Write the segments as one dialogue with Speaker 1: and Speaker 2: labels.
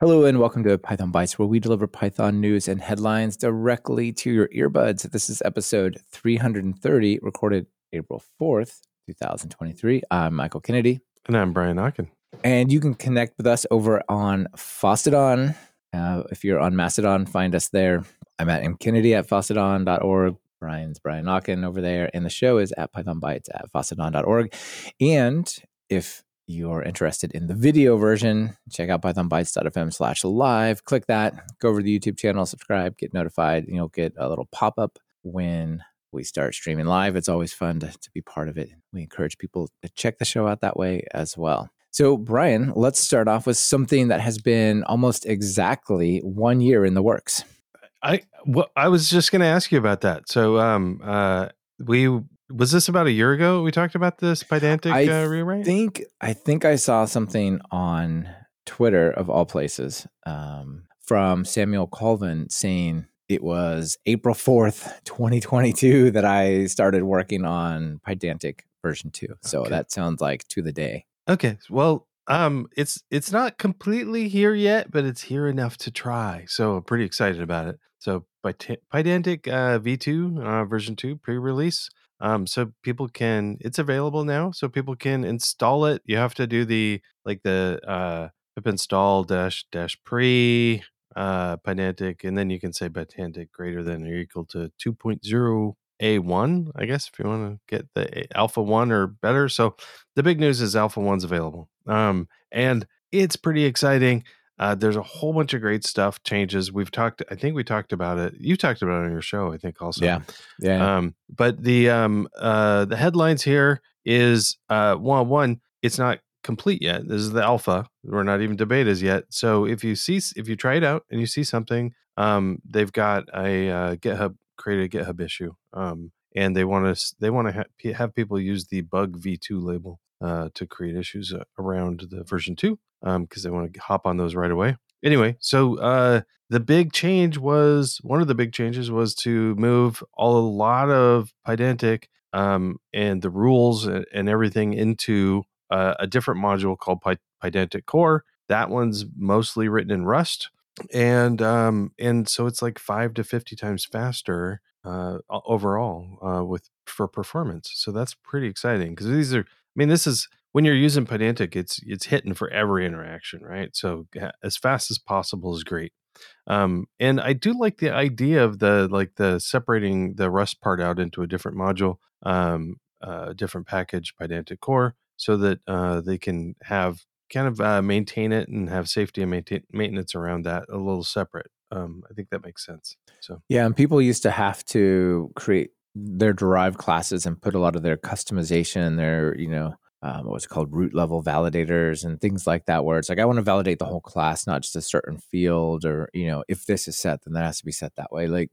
Speaker 1: Hello and welcome to Python Bytes, where we deliver Python news and headlines directly to your earbuds. This is episode 330, recorded April 4th, 2023. I'm Michael Kennedy.
Speaker 2: And I'm Brian Okken.
Speaker 1: And you can connect with us over on Fosstodon. Uh, if you're on Mastodon, find us there. I'm at mkennedy at fosstodon.org. Brian's Brian Okken over there. And the show is at Python pythonbytes at fosstodon.org. And if you're interested in the video version, check out pythonbytes.fm slash live. Click that, go over to the YouTube channel, subscribe, get notified, and you'll get a little pop up when we start streaming live. It's always fun to, to be part of it. We encourage people to check the show out that way as well. So, Brian, let's start off with something that has been almost exactly one year in the works.
Speaker 2: I well, I was just going to ask you about that. So, um, uh, we was this about a year ago? We talked about this Pydantic
Speaker 1: I
Speaker 2: uh, rewrite.
Speaker 1: think I think I saw something on Twitter of all places um, from Samuel Colvin saying it was April fourth, twenty twenty two, that I started working on Pydantic version two. So
Speaker 2: Okay.
Speaker 1: that sounds like to the day.
Speaker 2: Okay, well, um, it's it's not completely here yet, but it's here enough to try. So I'm pretty excited about it. So Pydantic uh, V2 uh, version two pre-release. Um, so people can it's available now, so people can install it. You have to do the like the uh pip install dash dash pre uh Pydantic, and then you can say Pydantic greater than or equal to 2.0 A1, I guess, if you want to get the Alpha 1 or better. So the big news is Alpha 1's available. Um, and it's pretty exciting. Uh, there's a whole bunch of great stuff, changes. We've talked, I think we talked about it. You talked about it on your show, I think also.
Speaker 1: yeah, yeah.
Speaker 2: Um, but the um uh the headlines here is uh one one, it's not complete yet. This is the alpha. We're not even betas yet. So if you see if you try it out and you see something, um, they've got a uh, GitHub created a GitHub issue. Um, and they want to they want to ha- have people use the bug v2 label uh, to create issues uh, around the version 2 because they want to hop on those right away. Anyway so uh, the big change was one of the big changes was to move all, a lot of pydantic um, and the rules and, everything into uh, a different module called Py- pydantic core. That one's mostly written in rust and um and so it's like five to 50 times faster uh overall uh with for performance so that's pretty exciting because these are i mean this is when you're using Pydantic, it's it's hitting for every interaction, right? So as fast as possible is great. Um, and I do like the idea of the like the separating the Rust part out into a different module, um, uh, different package, Pydantic core, so that uh, they can have kind of uh, maintain it and have safety and maintain, maintenance around that a little separate. Um, I think that makes sense. So
Speaker 1: Yeah, and people used to have to create their derived classes and put a lot of their customization, their you know um, what's it called root level validators and things like that, where it's like I want to validate the whole class, not just a certain field, or you know if this is set, then that has to be set that way. Like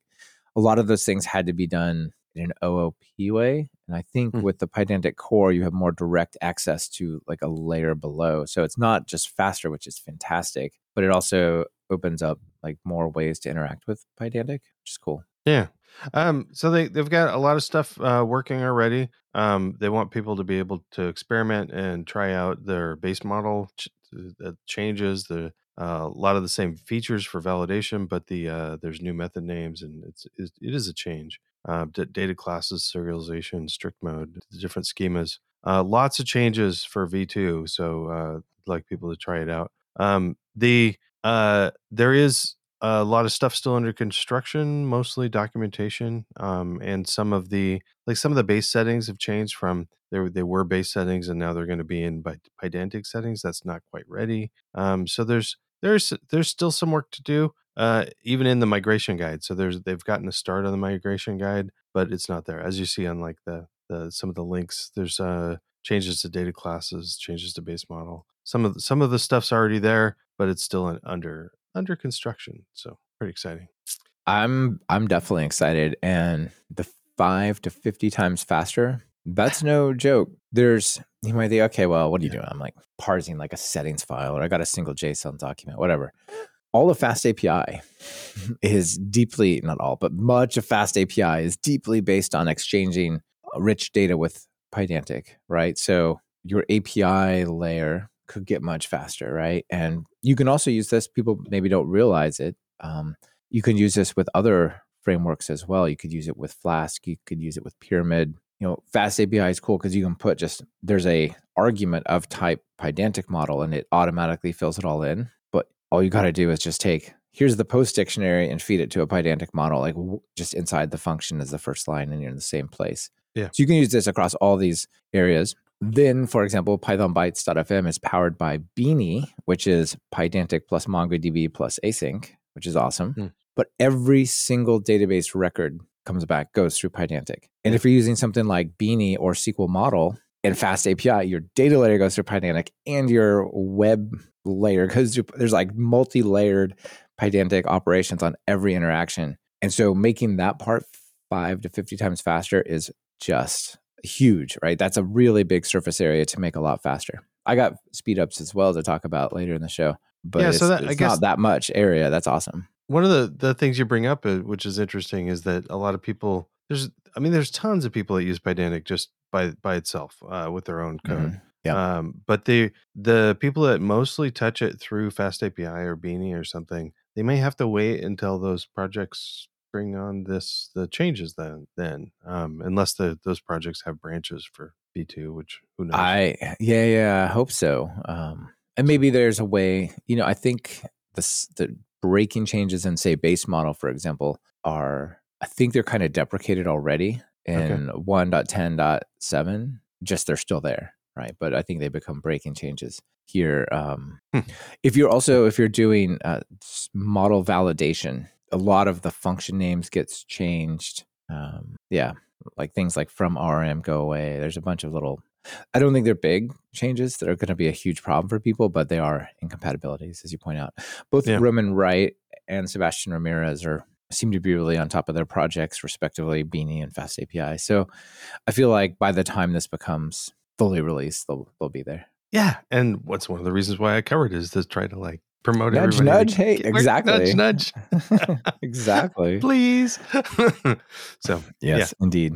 Speaker 1: a lot of those things had to be done in an OOP way, and I think
Speaker 2: Hmm.
Speaker 1: with the Pydantic core, you have more direct access to like a layer below, so it's not just faster, which is fantastic, but it also opens up like more ways to interact with Pydantic, which is cool.
Speaker 2: Yeah. Um, so they, they've got a lot of stuff uh, working already. Um, they want people to be able to experiment and try out their base model ch- that changes the uh, a lot of the same features for validation, but the uh, there's new method names and it's, it is a change. Uh, d- data classes, serialization, strict mode, the different schemas. Uh, lots of changes for V2. So uh, I'd like people to try it out. Um, the uh, there is a lot of stuff still under construction, mostly documentation, um, and some of the like some of the base settings have changed from they they were base settings and now they're going to be in by Pydantic settings. That's not quite ready. Um, so there's there's there's still some work to do, uh, even in the migration guide. So there's they've gotten a start on the migration guide, but it's not there as you see on like the the some of the links. There's uh changes to data classes, changes to base model. Some of the, some of the stuff's already there, but it's still in, under under construction. So pretty exciting.
Speaker 1: I'm I'm definitely excited, and the five to fifty times faster. That's no joke. There's you might think, okay, well, what are you doing? I'm like parsing like a settings file, or I got a single JSON document, whatever. All of Fast API is deeply not all, but much of Fast API is deeply based on exchanging rich data with Pydantic, right? So your API layer could get much faster, right? And you can also use this. People maybe don't realize it. Um, you can use this with other frameworks as well. You could use it with Flask. You could use it with Pyramid. You know, Fast API is cool because you can put just there's a argument of type Pydantic model and it automatically fills it all in. But all you got to do is just take here's the post dictionary and feed it to a Pydantic model, like w- just inside the function as the first line, and you're in the same place.
Speaker 2: Yeah.
Speaker 1: So you can use this across all these areas. Then, for example, Python bytes.fm is powered by Beanie, which is Pydantic plus MongoDB plus async, which is awesome.
Speaker 2: Hmm.
Speaker 1: But every single database record comes back, goes through Pydantic. And if you're using something like Beanie or SQL Model and Fast API, your data layer goes through Pydantic and your web layer goes through, there's like multi layered Pydantic operations on every interaction. And so making that part five to 50 times faster is just huge, right? That's a really big surface area to make a lot faster. I got speed ups as well to talk about later in the show, but
Speaker 2: Yeah,
Speaker 1: it's,
Speaker 2: so that- I guess-
Speaker 1: not that much area. That's awesome.
Speaker 2: one of the the things you bring up uh, which is interesting is that a lot of people there's i mean there's tons of people that use pydantic just by by itself uh, with their own code
Speaker 1: Mhm. Yeah.
Speaker 2: um but the the people that mostly touch it through fast api or beanie or something they may have to wait until those projects bring on this the changes then then um unless the those projects have branches for v2 which who knows
Speaker 1: I yeah yeah I hope so. Um, and maybe there's a way. You know, I think the the breaking changes in say base model, for example, are I think they're kind of deprecated already in 1.10.7. Just they're still there, right? But I think they become breaking changes here. Um,
Speaker 2: Hmm.
Speaker 1: If you're also if you're doing uh, model validation, a lot of the function names gets changed. Um, yeah, like things like from RM go away. There's a bunch of little I don't think they're big changes that are going to be a huge problem for people, but they are incompatibilities, as you point out. Both
Speaker 2: Yeah.
Speaker 1: Roman Right and Sebastian Ramirez are seem to be really on top of their projects, respectively, Beanie and Fast API. So I feel like by the time this becomes fully released, they'll they'll be there.
Speaker 2: yeah and what's one of the reasons why i covered it is to try to like promote
Speaker 1: Nudge,
Speaker 2: everybody
Speaker 1: nudge. Hey,
Speaker 2: get-
Speaker 1: exactly.
Speaker 2: nudge nudge
Speaker 1: exactly.
Speaker 2: please. so
Speaker 1: Yes, indeed.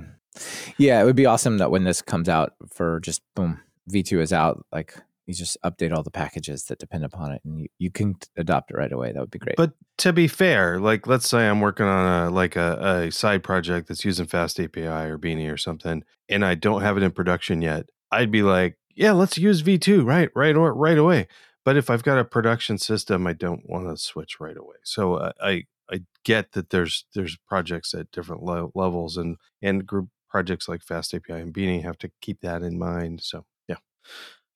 Speaker 1: Yeah, it would be awesome that when this comes out for just boom, V2 is out, like you just update all the packages that depend upon it and you, you can adopt it right away. That would be great.
Speaker 2: But to be fair, like let's say I'm working on a like a, a side project that's using Fast API or Beanie or something, and I don't have it in production yet. I'd be like, yeah, let's use V2 right, right, or right away. But if I've got a production system, I don't want to switch right away. So uh, I I get that there's there's projects at different le- levels, and and group projects like Fast API and Beanie have to keep that in mind. So yeah.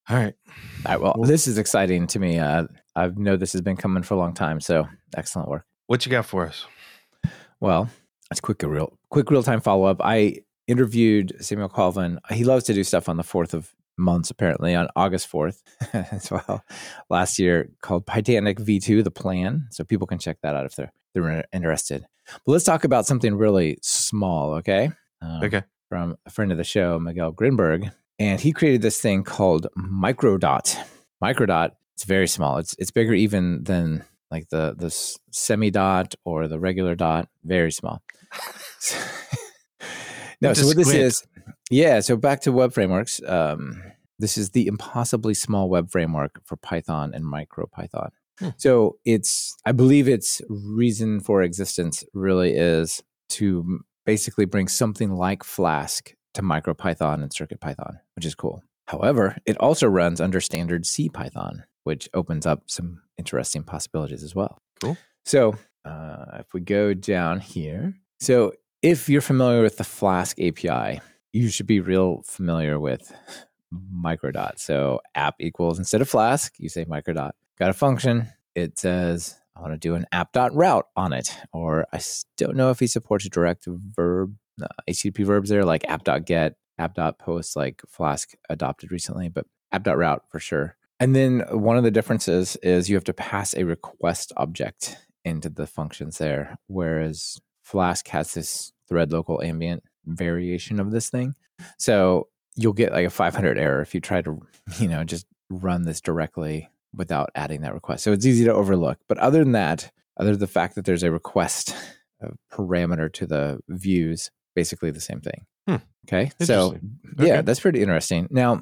Speaker 2: All right.
Speaker 1: All right, well,
Speaker 2: Well-
Speaker 1: this is exciting to me. Uh, I know this has been coming for a long time, so excellent work.
Speaker 2: What you got for us?
Speaker 1: Well, that's quick real quick real time follow up. I interviewed Samuel Colvin. He loves to do stuff on the fourth of months, apparently on August fourth as well. Last year called Pydantic V2, the plan. So people can check that out if they're they're interested. But let's talk about something really small, okay? Um,
Speaker 2: Okay.
Speaker 1: From a friend of the show, Miguel Grinberg, and he created this thing called Microdot. Microdot. It's very small. It's it's bigger even than like the the semi dot or the regular dot. Very small. no, so what this is, yeah. So back to web frameworks. Um, this is the impossibly small web framework for Python and MicroPython.
Speaker 2: Hmm.
Speaker 1: So it's, I believe its reason for existence really is to basically bring something like Flask to MicroPython and CircuitPython, which is cool. However, it also runs under standard C Python, which opens up some interesting possibilities as well.
Speaker 2: Cool.
Speaker 1: So uh, if we go down here, so if you're familiar with the Flask API, you should be real familiar with microdot. So app equals instead of Flask, you say microdot. Got a function. It says I want to do an app.route on it, or I don't know if he supports direct verb uh, HTTP verbs there, like app.get, app.post, like Flask adopted recently, but app.route for sure. And then one of the differences is you have to pass a request object into the functions there, whereas Flask has this thread local ambient variation of this thing. So you'll get like a 500 error if you try to, you know, just run this directly without adding that request. So it's easy to overlook. But other than that, other than the fact that there's a request a parameter to the views, basically the same thing.
Speaker 2: Hmm.
Speaker 1: Okay. So
Speaker 2: Interesting.
Speaker 1: yeah,
Speaker 2: Okay.
Speaker 1: that's pretty interesting. Now,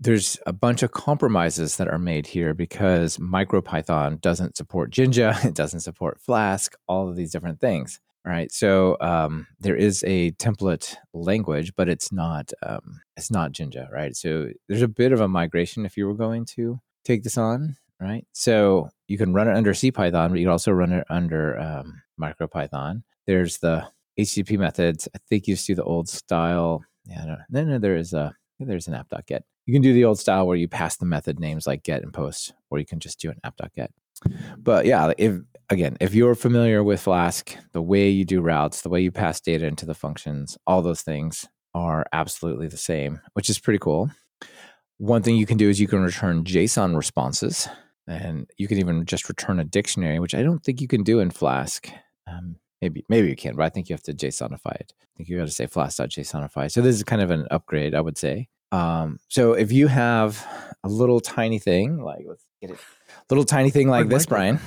Speaker 1: there's a bunch of compromises that are made here because MicroPython doesn't support Jinja, it doesn't support Flask, all of these different things. Right. So um, there is a template language, but it's not um, it's not Jinja, right? So there's a bit of a migration if you were going to take this on, right? So you can run it under CPython, but you can also run it under um, MicroPython. There's the HTTP methods. I think you just do the old style. Yeah, no, no, no there is a there's an app.get. You can do the old style where you pass the method names like get and post, or you can just do an app.get. But yeah, if again, if you're familiar with Flask, the way you do routes, the way you pass data into the functions, all those things are absolutely the same, which is pretty cool. One thing you can do is you can return JSON responses, and you can even just return a dictionary, which I don't think you can do in Flask. Um, maybe maybe you can, but I think you have to JSONify it. I think you got to say flask.jsonify. So this is kind of an upgrade, I would say. Um, so if you have a little tiny thing, like let's get it, little tiny thing like this, Brian.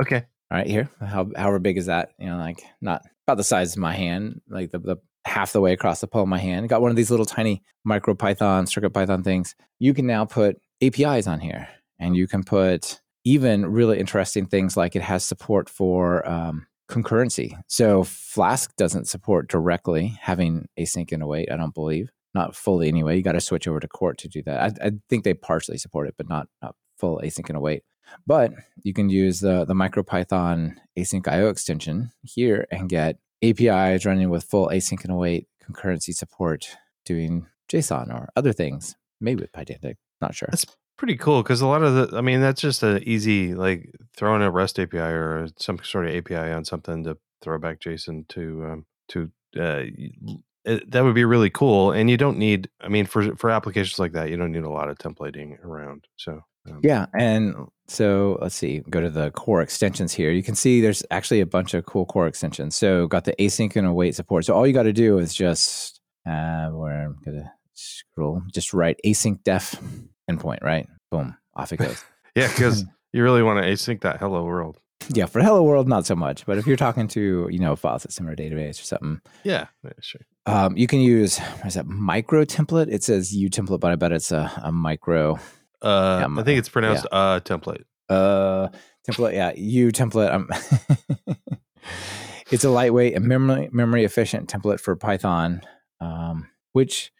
Speaker 2: Okay.
Speaker 1: All right, here. How however big is that? You know, like not about the size of my hand, like the, the half the way across the palm of my hand. Got one of these little tiny micro Python, circuit Python things. You can now put APIs on here, and you can put even really interesting things like it has support for um, concurrency. So Flask doesn't support directly having async and await. I don't believe not fully anyway. You got to switch over to Quart to do that. I, I, think they partially support it, but not not full async and await. But you can use the the MicroPython async IO extension here and get APIs running with full async and await concurrency support, doing JSON or other things. Maybe with Pydantic, not sure.
Speaker 2: That's pretty cool because a lot of the, I mean, that's just an easy like throwing a REST API or some sort of API on something to throw back JSON to um, to uh, that would be really cool. And you don't need, I mean, for for applications like that, you don't need a lot of templating around. So
Speaker 1: um, yeah, and so let's see, go to the core extensions here. You can see there's actually a bunch of cool core extensions. So got the async and await support. So all you got to do is just uh, where I'm gonna scroll, just write async def endpoint, right? Boom, off it goes.
Speaker 2: yeah, because you really want to async that hello world.
Speaker 1: Yeah, for Hello World, not so much. But if you're talking to, you know, file system or database or something.
Speaker 2: Yeah, yeah sure.
Speaker 1: Um, you can use, what is that, micro template? It says U template, but I bet it's a, a micro.
Speaker 2: Uh, yeah, I think it's pronounced yeah. uh template.
Speaker 1: Uh, template, yeah, U template. Um, it's a lightweight and memory memory efficient template for Python, um, which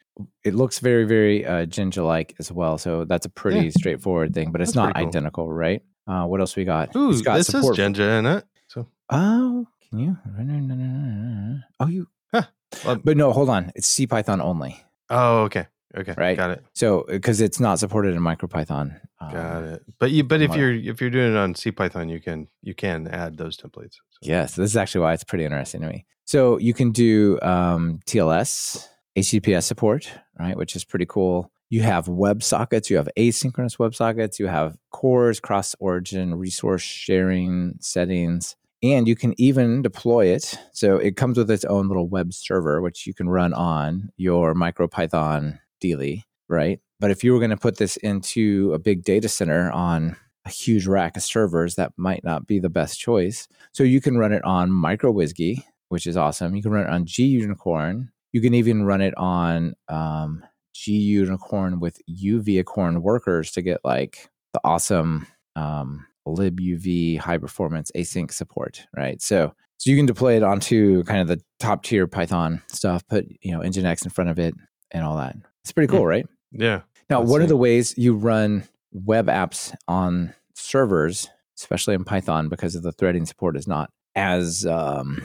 Speaker 1: it looks very very uh, Jinja like as well. So that's a pretty yeah. straightforward thing, but it's that's not cool. identical, right? Uh, what else we got?
Speaker 2: Ooh, got this is Jinja in it. So
Speaker 1: oh, can you? Oh, you. Huh. Well, but no, hold on. It's C Python only.
Speaker 2: Oh, okay. Okay,
Speaker 1: right.
Speaker 2: Got it.
Speaker 1: So because it's not supported in MicroPython.
Speaker 2: Um, got it. But you, but if you're if you're doing it on C Python, you can you can add those templates. So.
Speaker 1: Yes, this is actually why it's pretty interesting to me. So you can do um, TLS, HTTPS support, right, which is pretty cool. You have web sockets, you have asynchronous web sockets, you have CORS, cross origin resource sharing settings, and you can even deploy it. So it comes with its own little web server, which you can run on your MicroPython daily, right? But if you were going to put this into a big data center on a huge rack of servers, that might not be the best choice. So you can run it on MicroWhiskey, which is awesome. You can run it on G Unicorn. You can even run it on um, Unicorn with UVicorn workers to get like the awesome um, libuv high performance async support, right? So so you can deploy it onto kind of the top tier Python stuff, put you know Nginx in front of it and all that. It's pretty cool, right?
Speaker 2: Yeah.
Speaker 1: Now, one see. of the ways you run web apps on servers, especially in Python, because of the threading support, is not as um,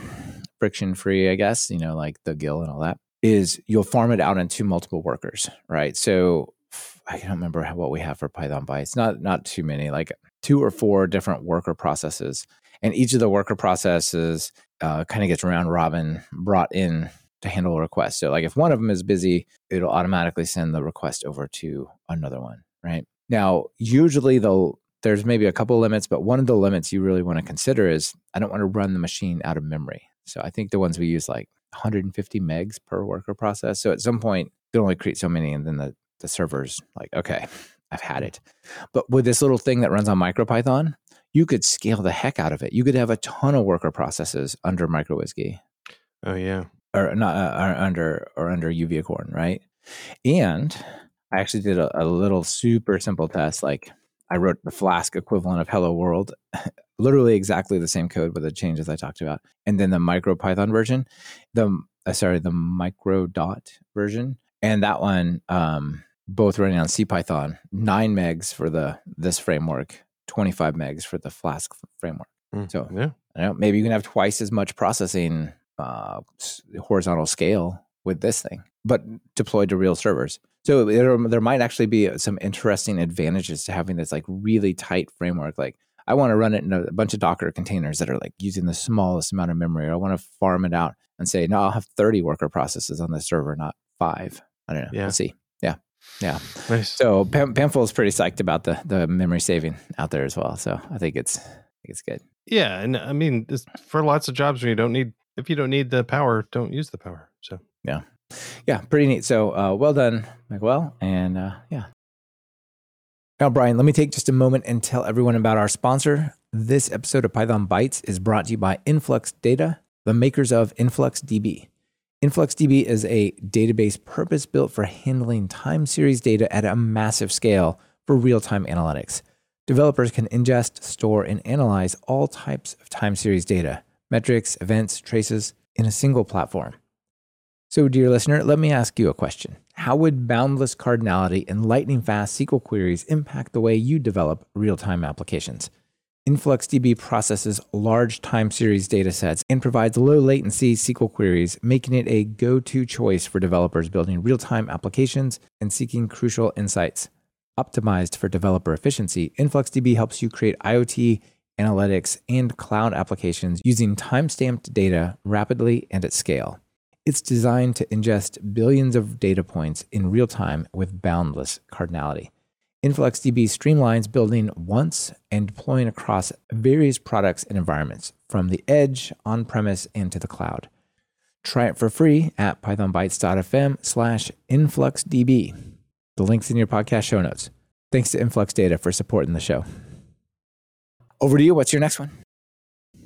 Speaker 1: friction free, I guess. You know, like the GIL and all that is you'll farm it out into multiple workers, right? So I don't remember how, what we have for Python bytes. Not not too many, like two or four different worker processes, and each of the worker processes uh, kind of gets round robin brought in to handle a request. So like if one of them is busy, it'll automatically send the request over to another one, right? Now, usually they'll there's maybe a couple limits, but one of the limits you really want to consider is I don't want to run the machine out of memory. So I think the ones we use like 150 megs per worker process. So at some point, they only create so many, and then the, the server's like, okay, I've had it. But with this little thing that runs on MicroPython, you could scale the heck out of it. You could have a ton of worker processes under MicroWhiskey.
Speaker 2: Oh yeah,
Speaker 1: or not uh, or under or under UVicorn, right? And I actually did a, a little super simple test. Like I wrote the Flask equivalent of Hello World, literally exactly the same code with the changes I talked about, and then the Micro Python version, the uh, sorry the Micro Dot version, and that one um, both running on CPython, nine megs for the this framework, twenty five megs for the Flask framework.
Speaker 2: Mm,
Speaker 1: So
Speaker 2: yeah,
Speaker 1: I don't know, maybe you can have twice as much processing uh, horizontal scale with this thing, but deployed to real servers. So there, there might actually be some interesting advantages to having this like really tight framework. Like I want to run it in a bunch of Docker containers that are like using the smallest amount of memory. Or I want to farm it out and say, no, I'll have 30 worker processes on the server, not five. I don't know.
Speaker 2: Yeah.
Speaker 1: We'll see. Yeah. Yeah.
Speaker 2: nice.
Speaker 1: So Pam- Pamphil is pretty psyched about the, the memory saving out there as well. So I think it's, I think it's good.
Speaker 2: yeah, and I mean, for lots of jobs where you don't need, if you don't need the power, don't use the power. So
Speaker 1: yeah, yeah, pretty neat. So uh, well done, Miguel. And uh, yeah. Now, Brian, let me take just a moment and tell everyone about our sponsor. This episode of Python Bytes is brought to you by Influx Data, the makers of InfluxDB. InfluxDB is a database purpose built for handling time series data at a massive scale for real time analytics. Developers can ingest, store, and analyze all types of time series data, metrics, events, traces in a single platform. So, dear listener, let me ask you a question. How would boundless cardinality and lightning fast SQL queries impact the way you develop real time applications? InfluxDB processes large time series data sets and provides low latency SQL queries, making it a go to choice for developers building real time applications and seeking crucial insights. Optimized for developer efficiency, InfluxDB helps you create IoT, analytics, and cloud applications using time stamped data rapidly and at scale. It's designed to ingest billions of data points in real time with boundless cardinality. InfluxDB streamlines building once and deploying across various products and environments, from the edge, on premise, and to the cloud. Try it for free at pythonbytes.fm slash influxdb. The link's in your podcast show notes. Thanks to Influx Data for supporting the show. Over to you. What's your next one?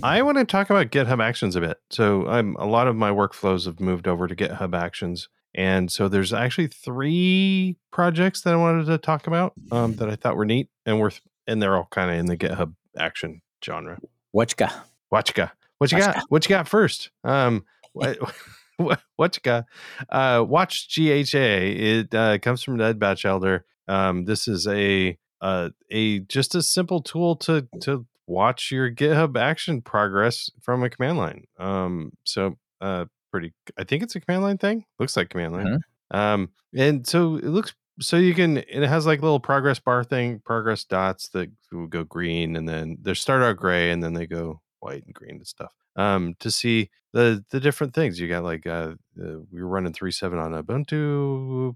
Speaker 2: I want to talk about GitHub Actions a bit. So I'm a lot of my workflows have moved over to GitHub Actions, and so there's actually three projects that I wanted to talk about um, that I thought were neat and worth, and they're all kind of in the GitHub Action genre.
Speaker 1: What you got?
Speaker 2: What you got? What you got? What you got first? Um, what, you got? Uh, watch GHA. It uh, comes from Ned Batchelder. Um, this is a uh, a just a simple tool to to watch your GitHub action progress from a command line. Um, so uh, pretty. I think it's a command line thing. Looks like command line. Um, and so it looks so you can it has like little progress bar thing, progress dots that go green, and then they start out gray, and then they go white and green and stuff. Um, to see the the different things you got like uh, uh we were running three seven on Ubuntu.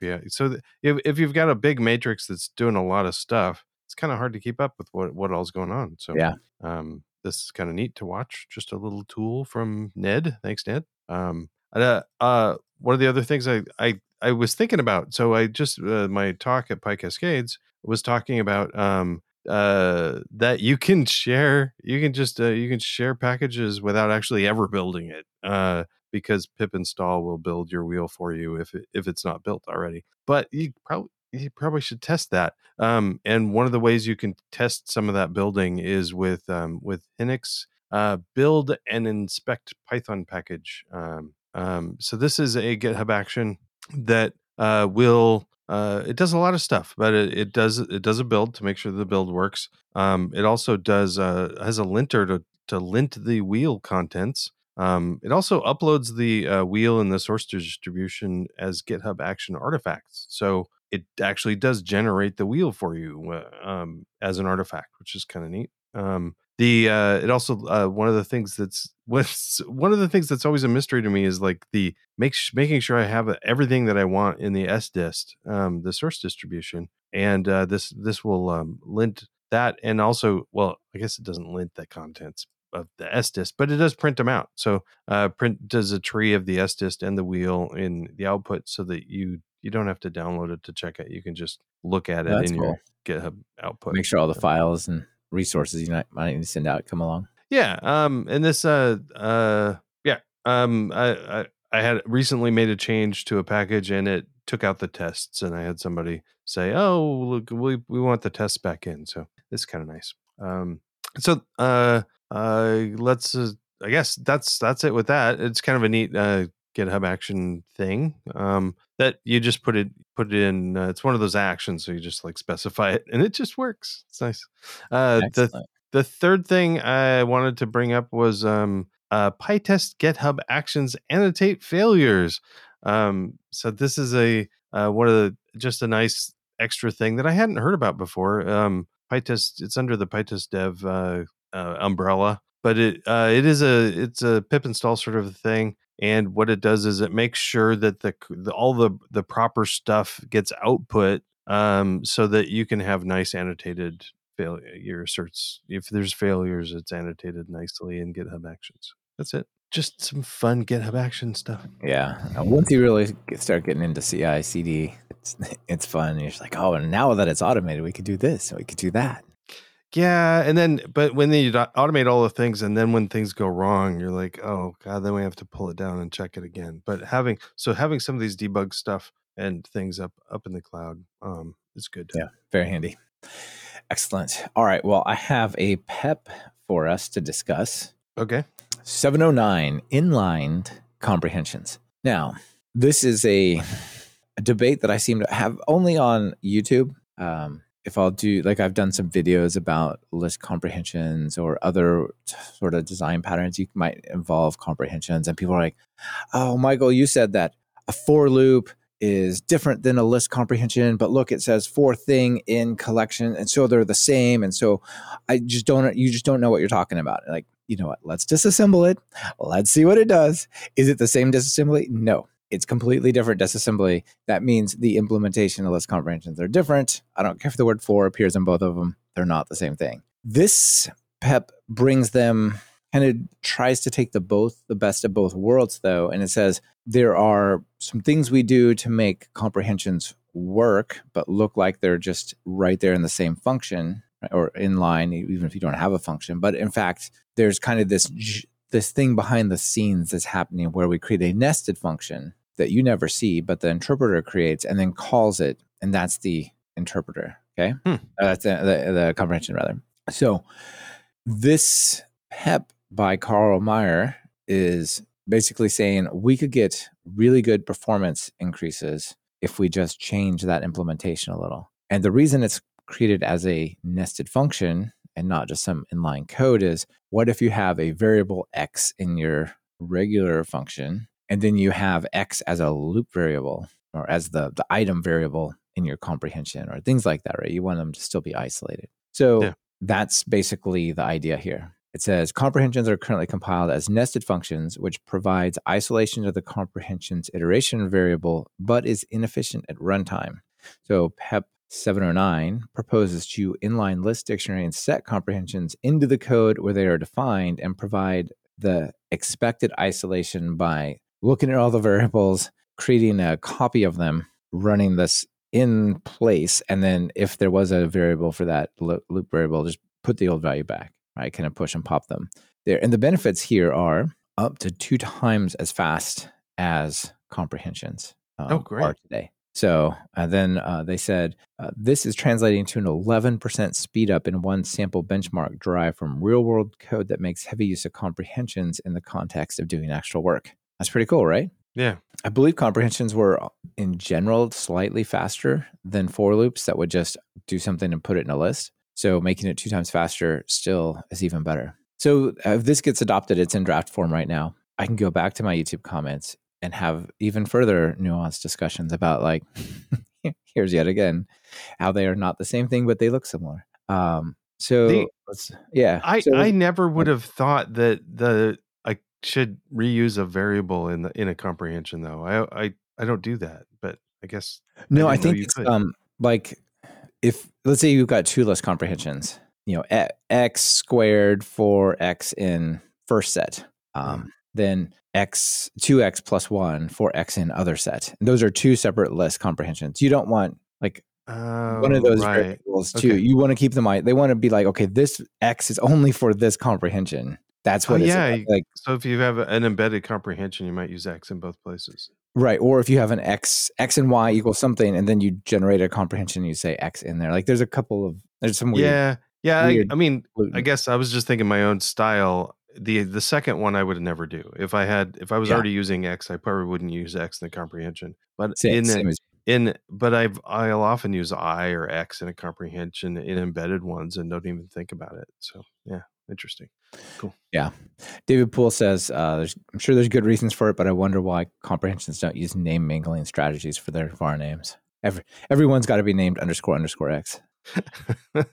Speaker 2: Yeah. So if if you've got a big matrix that's doing a lot of stuff, it's kind of hard to keep up with what what all's going on. So
Speaker 1: Yeah.
Speaker 2: um, this is kind of neat to watch. Just a little tool from Ned. Thanks, Ned. Um, uh, uh, one of the other things I I I was thinking about. So I just uh, my talk at PyCascades was talking about um uh that you can share you can just uh, you can share packages without actually ever building it uh because pip install will build your wheel for you if it, if it's not built already but you probably you probably should test that um and one of the ways you can test some of that building is with um with Linux uh build and inspect python package um um so this is a github action that uh will uh, it does a lot of stuff, but it, it does it does a build to make sure the build works. Um, it also does uh, has a linter to to lint the wheel contents. Um, it also uploads the uh, wheel and the source distribution as GitHub Action artifacts. So it actually does generate the wheel for you uh, um, as an artifact, which is kind of neat. Um, the uh, it also uh, one of the things that's what's one of the things that's always a mystery to me is like the make making sure I have everything that I want in the sdist, um, the source distribution, and uh, this this will um, lint that, and also well, I guess it doesn't lint the contents of the sdist, but it does print them out. So uh, print does a tree of the sdist and the wheel in the output, so that you you don't have to download it to check it. You can just look at it
Speaker 1: That's
Speaker 2: in
Speaker 1: cool.
Speaker 2: your GitHub output.
Speaker 1: Make sure all the files and resources you might, might need to send out come along.
Speaker 2: Yeah. Um. And this. Uh. Uh. Yeah. Um. I. I. I had recently made a change to a package, and it took out the tests, and I had somebody say, "Oh, look, we we want the tests back in." So it's kind of nice. Um, so uh, uh, let's. Uh, I guess that's that's it with that. It's kind of a neat uh, GitHub action thing um, that you just put it put it in. Uh, it's one of those actions, so you just like specify it, and it just works. It's nice. Uh, the the third thing I wanted to bring up was um, uh, PyTest GitHub Actions annotate failures. Um, so this is a uh, one of the just a nice extra thing that I hadn't heard about before. Um, PyTest it's under the PyTest Dev uh, uh, umbrella, but it uh, it is a it's a pip install sort of thing. And what it does is it makes sure that the, the all the the proper stuff gets output um, so that you can have nice annotated failure asserts. If there's failures, it's annotated nicely in GitHub Actions. That's it. Just some fun GitHub Action stuff.
Speaker 1: Yeah. Once you really start getting into CI CD, it's it's fun. You're just like, oh, and now that it's automated, we could do this, and we could do that.
Speaker 2: Yeah, and then but when you automate all the things, and then when things go wrong, you're like, oh god, then we have to pull it down and check it again. But having so having some of these debug stuff and things up up in the cloud um, is good.
Speaker 1: Yeah, very handy. Excellent. All right. Well, I have a PEP for us to discuss.
Speaker 2: Okay.
Speaker 1: 709 inlined comprehensions. Now, this is a, a debate that I seem to have only on YouTube. Um, if I'll do like I've done some videos about list comprehensions or other sort of design patterns, you might involve comprehensions, and people are like, "Oh, Michael, you said that a for loop is different than a list comprehension but look it says for thing in collection and so they're the same and so i just don't you just don't know what you're talking about. Like you know what? Let's disassemble it. Let's see what it does. Is it the same disassembly no it's completely different disassembly. That means the implementation of list comprehensions are different. I don't care if the word for appears in both of them they're not the same thing. This pep brings them kind of tries to take the both the best of both worlds though and it says there are some things we do to make comprehensions work but look like they're just right there in the same function or in line even if you don't have a function. But in fact there's kind of this this thing behind the scenes that's happening where we create a nested function that you never see but the interpreter creates and then calls it and that's the interpreter okay hmm. uh, that's the, the, the comprehension rather so this pep by Carl Meyer is basically saying we could get really good performance increases if we just change that implementation a little. And the reason it's created as a nested function and not just some inline code is what if you have a variable x in your regular function and then you have x as a loop variable or as the, the item variable in your comprehension or things like that, right? You want them to still be isolated. So yeah. that's basically the idea here. It says comprehensions are currently compiled as nested functions, which provides isolation of the comprehension's iteration variable, but is inefficient at runtime. So PEP 709 proposes to inline list dictionary and set comprehensions into the code where they are defined and provide the expected isolation by looking at all the variables, creating a copy of them, running this in place, and then if there was a variable for that loop variable, just put the old value back right? Kind of push and pop them there. And the benefits here are up to two times as fast as comprehensions
Speaker 2: um, oh, great. are
Speaker 1: today. So uh, then uh, they said uh, this is translating to an 11% speed up in one sample benchmark derived from real world code that makes heavy use of comprehensions in the context of doing actual work. That's pretty cool, right?
Speaker 2: Yeah.
Speaker 1: I believe comprehensions were uh, in general slightly faster than for loops that would just do something and put it in a list. So making it two times faster still is even better. So if this gets adopted, it's in draft form right now. I can go back to my YouTube comments and have even further nuanced discussions about like, here's yet again how they are not the same thing, but they look similar. Um, so the, yeah,
Speaker 2: I
Speaker 1: so,
Speaker 2: I never would have thought that the should reuse a variable in the in a comprehension though. I I I don't do that, but I guess
Speaker 1: no. I, I think it's could. um like if let's say you've got two list comprehensions, you know, x squared for x in first set, um, mm. then x 2x plus 1 for x in other set. And those are two separate list comprehensions. You don't want like
Speaker 2: oh,
Speaker 1: one of those right. variables too. Okay. You want to keep them they want to be like, okay, this x is only for this comprehension. That's oh, what
Speaker 2: oh,
Speaker 1: yeah,
Speaker 2: like. So if you have an embedded comprehension, you might use x in both places.
Speaker 1: Right. Or if you have an X, X and Y equals something, and then you generate a comprehension, you say X in there. Like there's a couple of, there's some weird.
Speaker 2: yeah, yeah. I,
Speaker 1: weird
Speaker 2: I mean, I guess I was just thinking my own style. The the second one I would never do. If I had if I was
Speaker 1: Yeah.
Speaker 2: already using X, I probably wouldn't use X in the comprehension. But
Speaker 1: Same,
Speaker 2: in
Speaker 1: same
Speaker 2: a,
Speaker 1: as
Speaker 2: in but I've I'll often use I or X in a comprehension in embedded ones and don't even think about it. So yeah, interesting. Cool. Yeah.
Speaker 1: David Poole says, uh, there's, I'm sure there's good reasons for it, but I wonder why comprehensions don't use name mangling strategies for their var names. Every, everyone's got to be named underscore underscore X.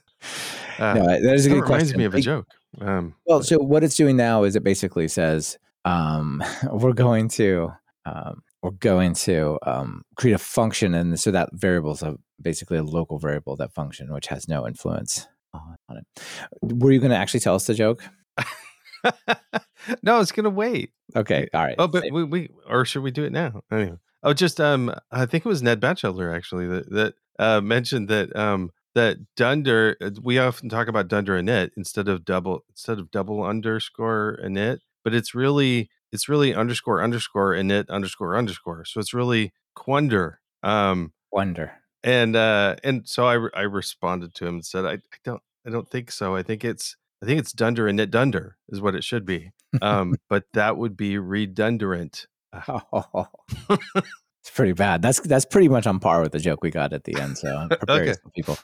Speaker 2: Uh,
Speaker 1: no, that is a
Speaker 2: that
Speaker 1: good
Speaker 2: reminds
Speaker 1: question.
Speaker 2: me of a joke. Um,
Speaker 1: Well, so what it's doing now is it basically says um, we're going to um, we're going to um, create a function, and so that variable is a, basically a local variable that function, which has no influence on, it. Were you going to actually tell us the joke?
Speaker 2: no, it's gonna wait.
Speaker 1: Okay, all right.
Speaker 2: Oh, but
Speaker 1: Same.
Speaker 2: we, we or should we do it now? Anyway. Oh, just um, I think it was Ned Batchelder actually that that uh, mentioned that um that dunder. uh, We often talk about dunder init instead of double instead of double underscore init, but it's really it's really underscore underscore init underscore underscore. So it's really quander. Um,
Speaker 1: wonder.
Speaker 2: And uh, and so I I responded to him and said I, I don't I don't think so. I think it's I think it's dunder init dunder is what it should be. Um, but that would be redundant.
Speaker 1: Oh, it's pretty bad. That's that's pretty much on par with the joke we got at the end. So prepare
Speaker 2: Okay.
Speaker 1: people.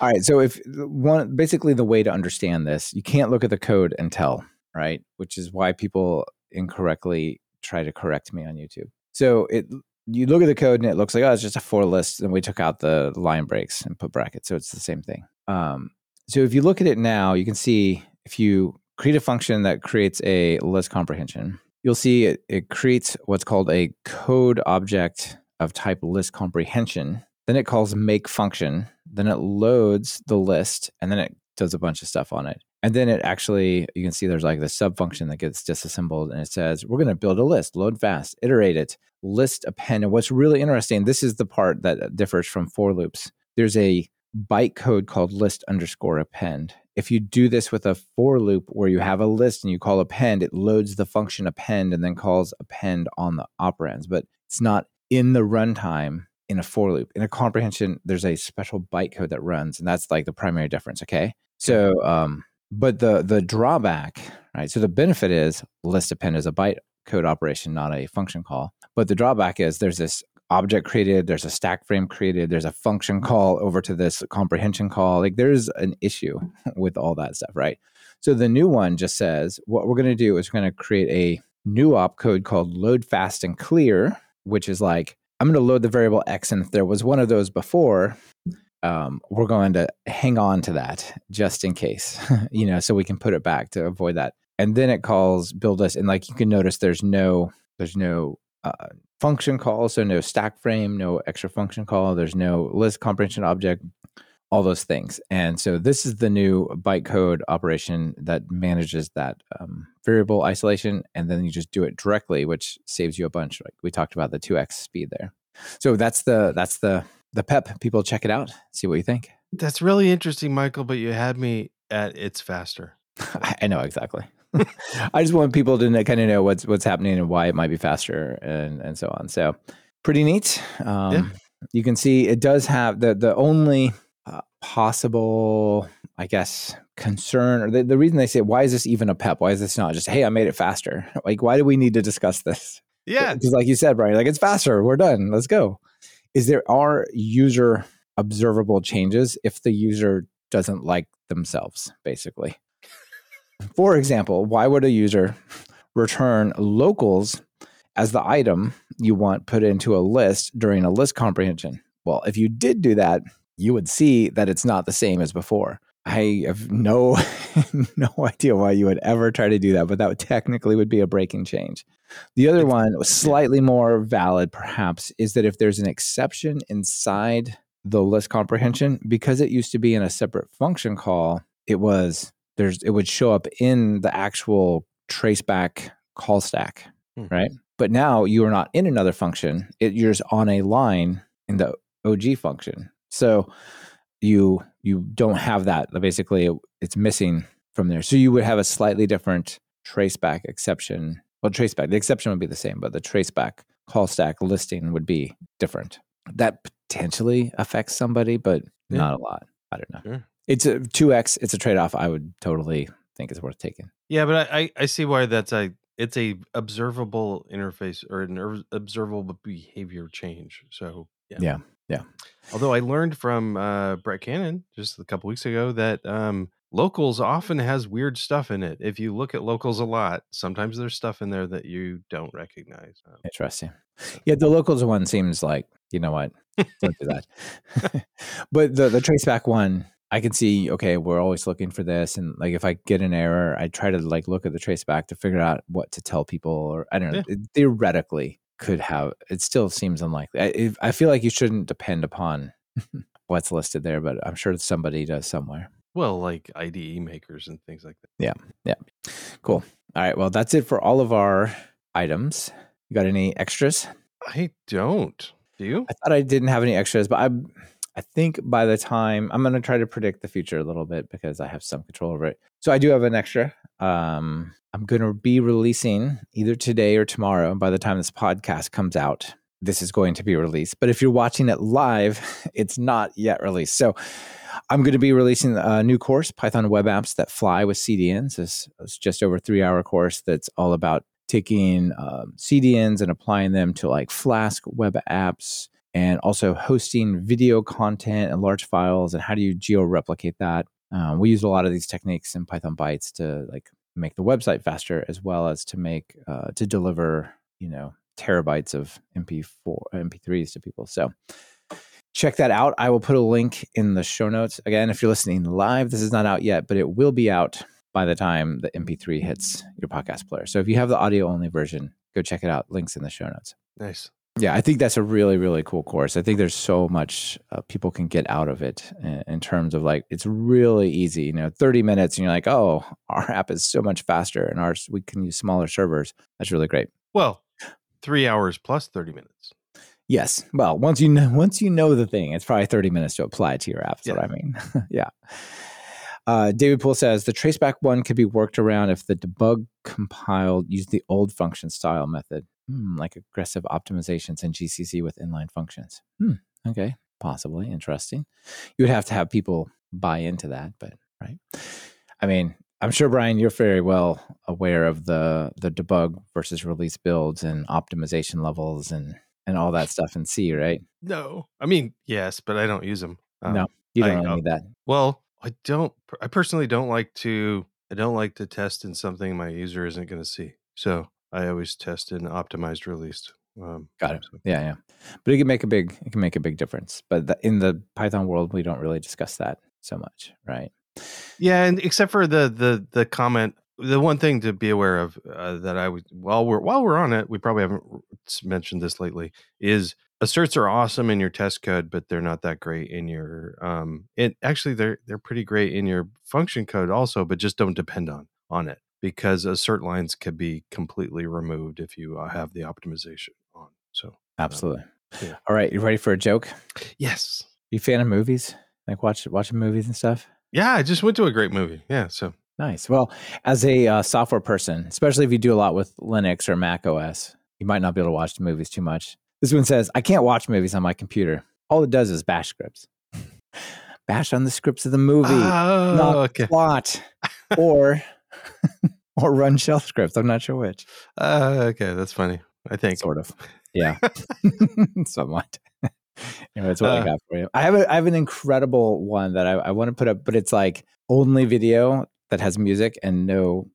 Speaker 1: All right. So if one basically the way to understand this, you can't look at the code and tell, right? Which is why people incorrectly try to correct me on YouTube. So it you look at the code and it looks like oh it's just a for list, and we took out the line breaks and put brackets, so it's the same thing. Um, so if you look at it now, you can see if you create a function that creates a list comprehension, you'll see it, it creates what's called a code object of type list comprehension. Then it calls make function. Then it loads the list and then it does a bunch of stuff on it. And then it actually, you can see there's like the sub function that gets disassembled and it says, we're going to build a list, load fast, iterate it, list append. And what's really interesting, this is the part that differs from for loops. There's a bytecode called list underscore append. If you do this with a for loop where you have a list and you call append, it loads the function append and then calls append on the operands, but it's not in the runtime in a for loop. In a comprehension, there's a special bytecode that runs, and that's like the primary difference. Okay. So, um, but the the drawback, right? So the benefit is list append is a bytecode operation, not a function call. But the drawback is there's this object created, there's a stack frame created, there's a function call over to this comprehension call. Like there's an issue with all that stuff, right? So the new one just says what we're going to do is we're going to create a new opcode called load fast and clear, which is like I'm going to load the variable x, and if there was one of those before, um, we're going to hang on to that just in case, you know, so we can put it back to avoid that. And then it calls build us, and like you can notice, there's no there's no uh, function call, so no stack frame, no extra function call. There's no list comprehension object, all those things. And so this is the new bytecode operation that manages that um, variable isolation, and then you just do it directly, which saves you a bunch. Like we talked about the two x speed there. So that's the that's the the pep. People check it out, see what you think.
Speaker 2: That's really interesting, Michael. But you had me at it's faster.
Speaker 1: I know exactly. I just want people to kind of know what's what's happening and why it might be faster and and so on. So pretty neat. Um,
Speaker 2: Yeah.
Speaker 1: You can see it does have the the only uh, possible, I guess, concern or the, the reason they say why is this even a pep? Why is this not just hey I made it faster? Like why do we need to discuss this?
Speaker 2: Yeah,
Speaker 1: because like you said, Brian, like it's faster. We're done. Let's go. Is there are user observable changes if the user doesn't like themselves, basically? For example, why would a user return locals as the item you want put into a list during a list comprehension? Well, if you did do that, you would see that it's not the same as before. I have no no idea why you would ever try to do that, but that would technically would be a breaking change. The other one, slightly more valid perhaps, is that if there's an exception inside the list comprehension, because it used to be in a separate function call, it was there's it would show up in the actual traceback call stack,
Speaker 2: Hmm.
Speaker 1: right? But now you are not in another function; it, you're just on a line in the OG function. So you you don't have that. Basically, it's missing from there. So you would have a slightly different traceback exception. Well, traceback the exception would be the same, but the traceback call stack listing would be different. That potentially affects somebody, but
Speaker 2: Yeah.
Speaker 1: not a lot. I don't know.
Speaker 2: Sure.
Speaker 1: It's a two x. It's a trade off. I would totally think is worth taking.
Speaker 2: Yeah, but I, I, see why that's a it's a observable interface or an er- observable behavior change. So yeah,
Speaker 1: Yeah, yeah.
Speaker 2: Although I learned from uh, Brett Cannon just a couple weeks ago that um, locals often has weird stuff in it. If you look at locals a lot, sometimes there's stuff in there that you don't recognize. Um,
Speaker 1: Interesting. Yeah, the locals one seems like you know what, don't do that. but the the traceback one, I can see. Okay, we're always looking for this, and like if I get an error, I try to like look at the traceback to figure out what to tell people, or I don't know. It theoretically, could have. It still seems unlikely. I, I feel like you shouldn't depend upon what's listed there, but I'm sure somebody does somewhere.
Speaker 2: well, like IDE makers and things like that.
Speaker 1: Yeah yeah cool. All right. Well, that's it for all of our items. You got any extras?
Speaker 2: I don't. Do you?
Speaker 1: I thought I didn't have any extras, but I I think by the time I'm going to try to predict the future a little bit because I have some control over it. So I do have an extra. Um, I'm going to be releasing either today or tomorrow. By the time this podcast comes out, this is going to be released. But if you're watching it live, it's not yet released. So I'm going to be releasing a new course, Python web apps that fly with CDNs. It's, it's just over three hour course that's all about taking um, CDNs and applying them to like Flask web apps and also hosting video content and large files and how do you geo replicate that. Um, we use a lot of these techniques in Python bytes to like make the website faster as well as to make uh, to deliver you know terabytes of MP4 MP3s to people. So check that out. I will put a link in the show notes. Again, if you're listening live, this is not out yet, but it will be out by the time the MP3 hits your podcast player. So if you have the audio only version, go check it out. Links in the show notes.
Speaker 2: Nice.
Speaker 1: Yeah, I think that's a really, really cool course. I think there's so much uh, people can get out of it in, in terms of like, it's really easy. You know, 30 minutes and you're like, oh, our app is so much faster and ours, we can use smaller servers. That's really great.
Speaker 2: Well, three hours plus thirty minutes.
Speaker 1: Yes. Well, once you know, once you know the thing, it's probably 30 minutes to apply it to your app. That's what I mean. yeah. Uh, David Poole says the traceback one could be worked around if the debug compiled used the old function style method, Hmm, like aggressive optimizations in GCC with inline functions. Hmm, okay, possibly interesting. You would have to have people buy into that, but right. I mean, I'm sure Brian, you're very well aware of the the debug versus release builds and optimization levels and and all that stuff in C, right?
Speaker 2: No, I mean yes, but I don't use them.
Speaker 1: No. You don't really
Speaker 2: uh,
Speaker 1: need that.
Speaker 2: Well, I don't. I personally don't like to. I don't like to test in something my user isn't going to see. So I always test in optimized released. Um,
Speaker 1: Got it.
Speaker 2: so-
Speaker 1: Yeah, yeah. But it can make a big it can make a big difference. But the, in the Python world, we don't really discuss that so much, right?
Speaker 2: Yeah, and except for the the the comment, the one thing to be aware of uh, that I would while we're while we're on it, we probably haven't mentioned this lately is asserts are awesome in your test code, but they're not that great in your um. It actually they're they're pretty great in your function code also, but just don't depend on on it because assert lines could be completely removed if you uh, have the optimization on. So
Speaker 1: Absolutely.
Speaker 2: yeah.
Speaker 1: All right, you ready for a joke?
Speaker 2: yes,
Speaker 1: You fan of movies? Like watch watching movies and stuff?
Speaker 2: yeah, I just went to a great movie. Yeah, so
Speaker 1: Nice. Well, as a uh, software person, especially if you do a lot with Linux or Mac OS, you might not be able to watch the movies too much. This one says, I can't watch movies on my computer. All it does is bash scripts. bash on the scripts of the movie,
Speaker 2: Oh,
Speaker 1: not
Speaker 2: okay.
Speaker 1: plot, or or run shell scripts. I'm not sure which.
Speaker 2: Uh, okay, that's funny. I think.
Speaker 1: Sort of. Yeah. Somewhat. know, that's what
Speaker 2: Uh.
Speaker 1: I got for you. I have a I have an incredible one that I, I want to put up, but it's like only video that has music and no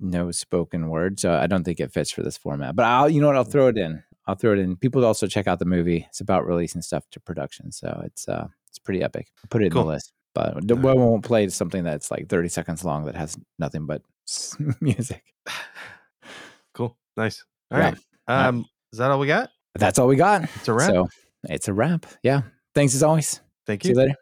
Speaker 1: no spoken word. So I don't think it fits for this format. But I'll you know what I'll throw it in. I'll throw it in. People also check out the movie. It's about releasing stuff to production. So it's uh it's pretty epic. I'll put it in the list. But we won't play something that's like 30 seconds long that has nothing but music.
Speaker 2: Cool. Nice. All
Speaker 1: Yeah.
Speaker 2: right. Um, is that all we got?
Speaker 1: That's all we got.
Speaker 2: It's a wrap.
Speaker 1: So it's a wrap. Yeah. Thanks as always.
Speaker 2: Thank you.
Speaker 1: See
Speaker 2: you.
Speaker 1: you later.